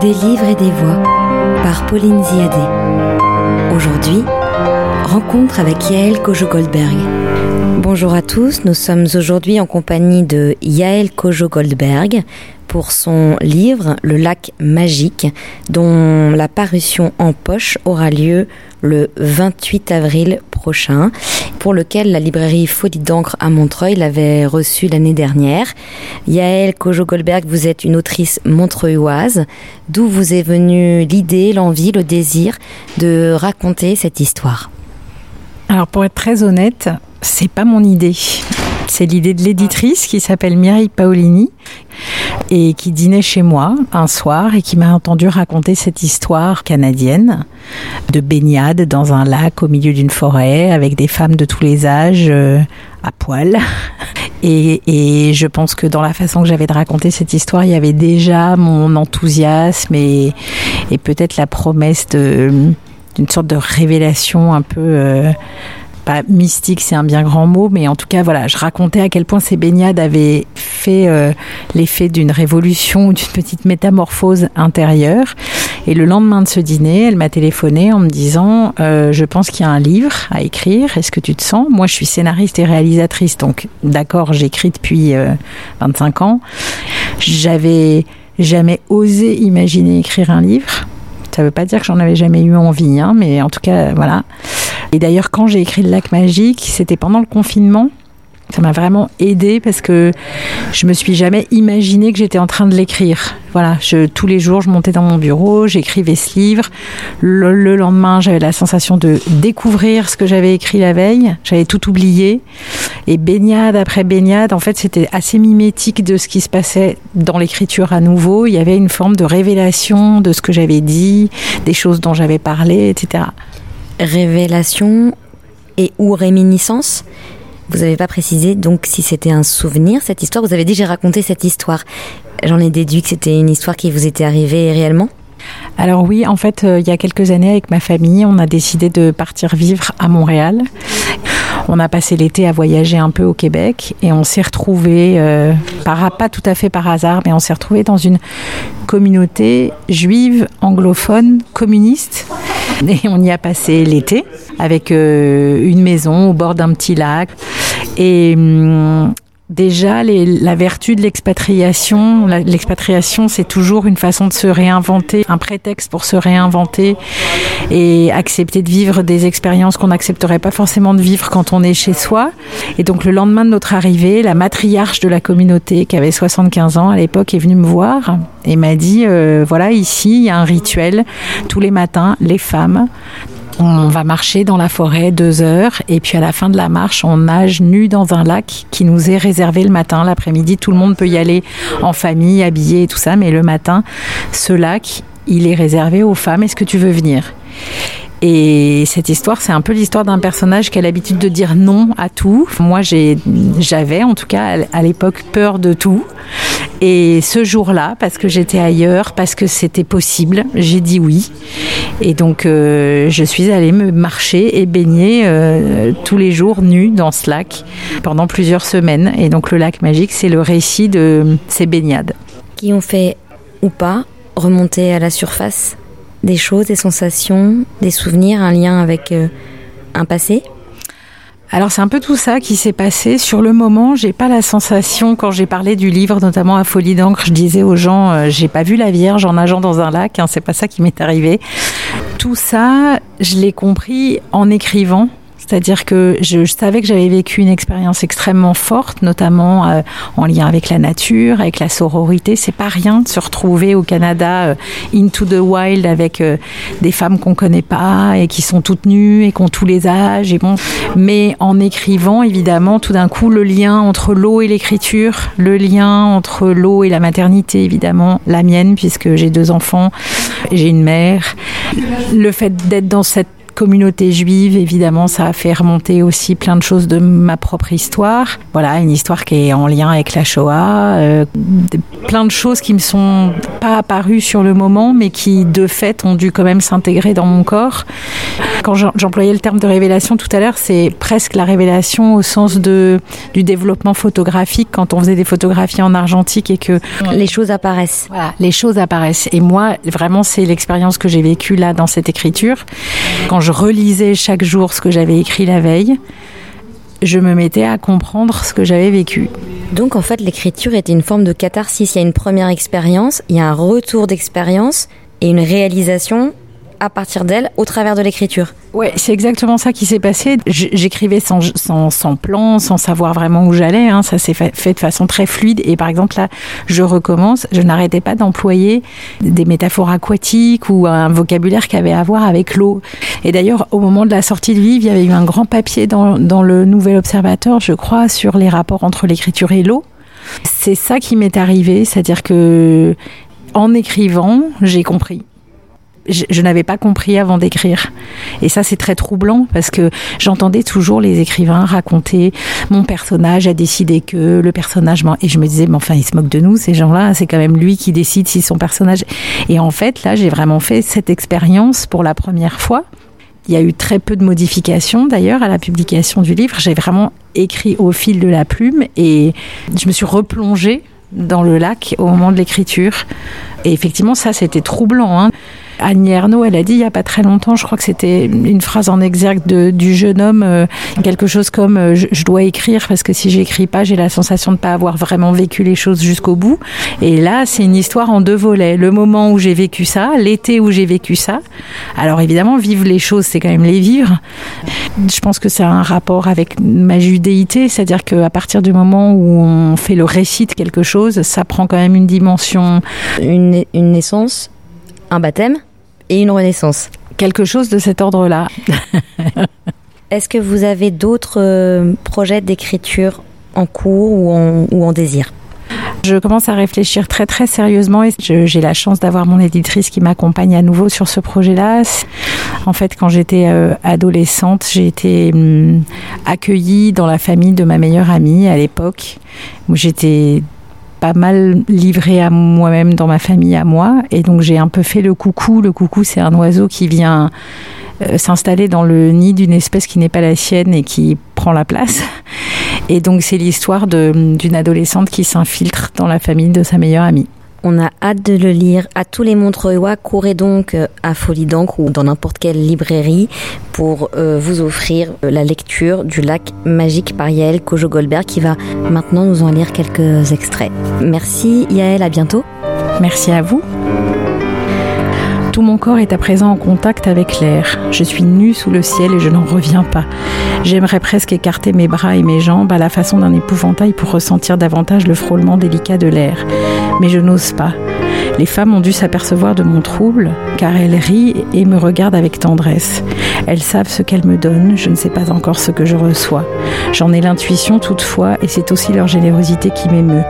Des livres et des voix par Pauline Ziadé. Aujourd'hui, rencontre avec Yael Kojo-Goldberg. Bonjour à tous, nous sommes aujourd'hui en compagnie de Yael Kojo-Goldberg pour son livre Le lac magique, dont la parution en poche aura lieu le 28 avril prochain, pour lequel la librairie Folie d'encre à Montreuil l'avait reçu l'année dernière. Yael Kojo-Goldberg, vous êtes une autrice montreuilloise. D'où vous est venue l'idée, l'envie, le désir de raconter cette histoire? Alors pour être très honnête, c'est pas mon idée. C'est l'idée de l'éditrice qui s'appelle Mireille Paolini et qui dînait chez moi un soir et qui m'a entendu raconter cette histoire canadienne de baignade dans un lac au milieu d'une forêt avec des femmes de tous les âges euh, à poil. Et, et, je pense que dans la façon que j'avais de raconter cette histoire, il y avait déjà mon enthousiasme et, peut-être la promesse d'une sorte de révélation un peu... Euh, pas mystique, c'est un bien grand mot, mais en tout cas, voilà, je racontais à quel point ces baignades avaient fait euh, l'effet d'une révolution d'une petite métamorphose intérieure. Et le lendemain de ce dîner, elle m'a téléphoné en me disant euh, Je pense qu'il y a un livre à écrire. Est-ce que tu te sens? Moi, je suis scénariste et réalisatrice, donc d'accord, j'écris depuis 25 euh, ans. J'avais jamais osé imaginer écrire un livre. Ça ne veut pas dire que j'en avais jamais eu envie, hein, mais en tout cas, voilà. Et d'ailleurs, quand j'ai écrit Le lac magique, c'était pendant le confinement. Ça m'a vraiment aidé parce que je me suis jamais imaginé que j'étais en train de l'écrire. Voilà, je, tous les jours, je montais dans mon bureau, j'écrivais ce livre. Le, le lendemain, j'avais la sensation de découvrir ce que j'avais écrit la veille. J'avais tout oublié. Et baignade après baignade, en fait, c'était assez mimétique de ce qui se passait dans l'écriture à nouveau. Il y avait une forme de révélation de ce que j'avais dit, des choses dont j'avais parlé, etc. Révélation et ou réminiscence vous n'avez pas précisé donc si c'était un souvenir, cette histoire. Vous avez dit j'ai raconté cette histoire. J'en ai déduit que c'était une histoire qui vous était arrivée réellement alors oui, en fait, euh, il y a quelques années, avec ma famille, on a décidé de partir vivre à Montréal. On a passé l'été à voyager un peu au Québec et on s'est retrouvé, euh, pas tout à fait par hasard, mais on s'est retrouvé dans une communauté juive, anglophone, communiste. Et on y a passé l'été avec euh, une maison au bord d'un petit lac. Et déjà, la vertu de l'expatriation, l'expatriation, c'est toujours une façon de se réinventer, un prétexte pour se réinventer et accepter de vivre des expériences qu'on n'accepterait pas forcément de vivre quand on est chez soi. Et donc, le lendemain de notre arrivée, la matriarche de la communauté, qui avait 75 ans à l'époque, est venue me voir et m'a dit, euh, voilà, ici, il y a un rituel. Tous les matins, les femmes on va marcher dans la forêt deux heures et puis à la fin de la marche, on nage nu dans un lac qui nous est réservé le matin. L'après-midi, tout le monde peut y aller en famille, habillé et tout ça, mais le matin, ce lac, il est réservé aux femmes. Est-ce que tu veux venir? Et cette histoire, c'est un peu l'histoire d'un personnage qui a l'habitude de dire non à tout. Moi, j'avais, en tout cas, à l'époque, peur de tout. Et ce jour-là, parce que j'étais ailleurs, parce que c'était possible, j'ai dit oui. Et donc, euh, je suis allée me marcher et baigner euh, tous les jours nus dans ce lac pendant plusieurs semaines. Et donc, le lac magique, c'est le récit de ces baignades. Qui ont fait ou pas remonter à la surface des choses, des sensations, des souvenirs, un lien avec euh, un passé? Alors c'est un peu tout ça qui s'est passé. Sur le moment, j'ai pas la sensation quand j'ai parlé du livre, notamment à Folie d'encre, je disais aux gens, euh, j'ai pas vu la Vierge en nageant dans un lac. Hein, c'est pas ça qui m'est arrivé. Tout ça, je l'ai compris en écrivant c'est-à-dire que je, savais que j'avais vécu une expérience extrêmement forte, notamment euh, en lien avec la nature, avec la sororité. C'est pas rien de se retrouver au Canada euh, into the wild avec euh, des femmes qu'on connaît pas et qui sont toutes nues et qui ont tous les âges. Et bon, mais en écrivant, évidemment, tout d'un coup, le lien entre l'eau et l'écriture, le lien entre l'eau et la maternité, évidemment, la mienne puisque j'ai deux enfants, j'ai une mère, le fait d'être dans cette communauté juive, évidemment, ça a fait remonter aussi plein de choses de ma propre histoire. Voilà, une histoire qui est en lien avec la Shoah, euh, plein de choses qui me sont pas apparues sur le moment, mais qui de fait ont dû quand même s'intégrer dans mon corps. Quand j'employais le terme de révélation tout à l'heure, c'est presque la révélation au sens de, du développement photographique quand on faisait des photographies en argentique et que les choses apparaissent. Voilà, les choses apparaissent. Et moi, vraiment, c'est l'expérience que j'ai vécue là dans cette écriture. Quand je relisais chaque jour ce que j'avais écrit la veille, je me mettais à comprendre ce que j'avais vécu. Donc en fait, l'écriture était une forme de catharsis. Il y a une première expérience, il y a un retour d'expérience et une réalisation à partir d'elle au travers de l'écriture. Ouais, c'est exactement ça qui s'est passé. J'écrivais sans, sans, sans, plan, sans savoir vraiment où j'allais. Hein. Ça s'est fait de façon très fluide. Et par exemple, là, je recommence. Je n'arrêtais pas d'employer des métaphores aquatiques ou un vocabulaire qui avait à voir avec l'eau. Et d'ailleurs, au moment de la sortie de Vive, il y avait eu un grand papier dans, dans le Nouvel Observateur, je crois, sur les rapports entre l'écriture et l'eau. C'est ça qui m'est arrivé, c'est-à-dire que en écrivant, j'ai compris je, n'avais pas compris avant d'écrire. Et ça, c'est très troublant parce que j'entendais toujours les écrivains raconter mon personnage a décidé que le personnage et je me disais mais enfin ils se moquent de nous ces gens-là, c'est quand même lui qui décide si son personnage et en fait là j'ai vraiment fait cette expérience pour la première fois. Il y a eu très peu de modifications d'ailleurs à la publication du livre. J'ai vraiment écrit au fil de la plume et je me suis replongée dans le lac au moment de l'écriture. Et effectivement, ça, c'était troublant. Hein. Annie Ernaux, elle a dit il n'y a pas très longtemps, je crois que c'était une phrase en exergue du jeune homme, euh, quelque chose comme euh, je, dois écrire parce que si j'écris pas, j'ai la sensation de ne pas avoir vraiment vécu les choses jusqu'au bout. Et là, c'est une histoire en deux volets. Le moment où j'ai vécu ça, l'été où j'ai vécu ça. Alors évidemment, vivre les choses, c'est quand même les vivre. Je pense que c'est un rapport avec ma judéité, c'est-à-dire qu'à partir du moment où on fait le récit de quelque chose, ça prend quand même une dimension. Une naissance, un baptême et une renaissance. Quelque chose de cet ordre-là. Est-ce que vous avez d'autres euh, projets d'écriture en cours ou en, ou en désir? Je commence à réfléchir très très sérieusement et j'ai la chance d'avoir mon éditrice qui m'accompagne à nouveau sur ce projet-là. En fait, quand j'étais euh, adolescente, j'ai été hum, accueillie dans la famille de ma meilleure amie à l'époque où j'étais pas mal livré à moi-même dans ma famille, à moi. Et donc j'ai un peu fait le coucou. Le coucou, c'est un oiseau qui vient euh, s'installer dans le nid d'une espèce qui n'est pas la sienne et qui prend la place. Et donc c'est l'histoire d'une adolescente qui s'infiltre dans la famille de sa meilleure amie. On a hâte de le lire. À tous les Montreuillois, courez donc euh, à Folie d'encre ou dans n'importe quelle librairie pour euh, vous offrir euh, la lecture du lac magique par Yael Kojo-Goldberg qui va maintenant nous en lire quelques extraits. Merci Yael, à bientôt. Merci à vous. Tout mon corps est à présent en contact avec l'air. Je suis nue sous le ciel et je n'en reviens pas. J'aimerais presque écarter mes bras et mes jambes à la façon d'un épouvantail pour ressentir davantage le frôlement délicat de l'air. Mais je n'ose pas. Les femmes ont dû s'apercevoir de mon trouble, car elles rient et me regardent avec tendresse. Elles savent ce qu'elles me donnent, je ne sais pas encore ce que je reçois. J'en ai l'intuition toutefois, et c'est aussi leur générosité qui m'émeut.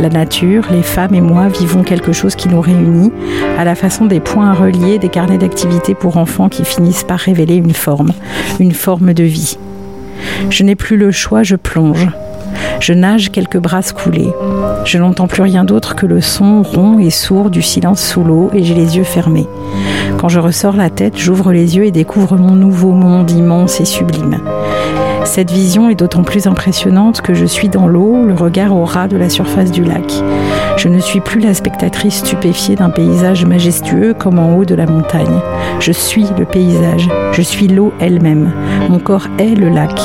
La nature, les femmes et moi vivons quelque chose qui nous réunit, à la façon des points reliés des carnets d'activités pour enfants qui finissent par révéler une forme, une forme de vie. Je n'ai plus le choix, je plonge. Je nage quelques brasses coulées. Je n'entends plus rien d'autre que le son rond et sourd du silence sous l'eau et j'ai les yeux fermés. Quand je ressors la tête, j'ouvre les yeux et découvre mon nouveau monde immense et sublime. Cette vision est d'autant plus impressionnante que je suis dans l'eau, le regard au ras de la surface du lac. Je ne suis plus la spectatrice stupéfiée d'un paysage majestueux comme en haut de la montagne. Je suis le paysage, je suis l'eau elle-même. Mon corps est le lac.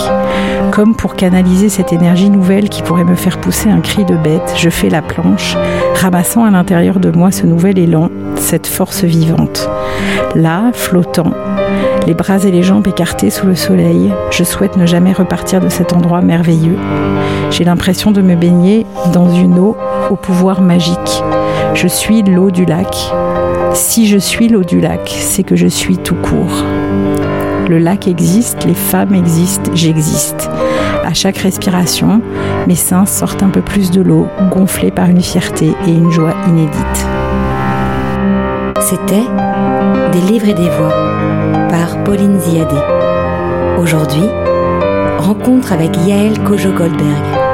Comme pour canaliser cette énergie nouvelle qui pourrait me faire pousser un cri de bête, je fais la planche, ramassant à l'intérieur de moi ce nouvel élan, cette force vivante. Là, flottant, les bras et les jambes écartés sous le soleil, je souhaite ne jamais repartir de cet endroit merveilleux. J'ai l'impression de me baigner dans une eau au pouvoir magique. Je suis l'eau du lac. Si je suis l'eau du lac, c'est que je suis tout court. Le lac existe, les femmes existent, j'existe. À chaque respiration, mes seins sortent un peu plus de l'eau, gonflés par une fierté et une joie inédite. C'était Des livres et des voix par Pauline Ziadé. Aujourd'hui, rencontre avec Yael Kojo-Goldberg.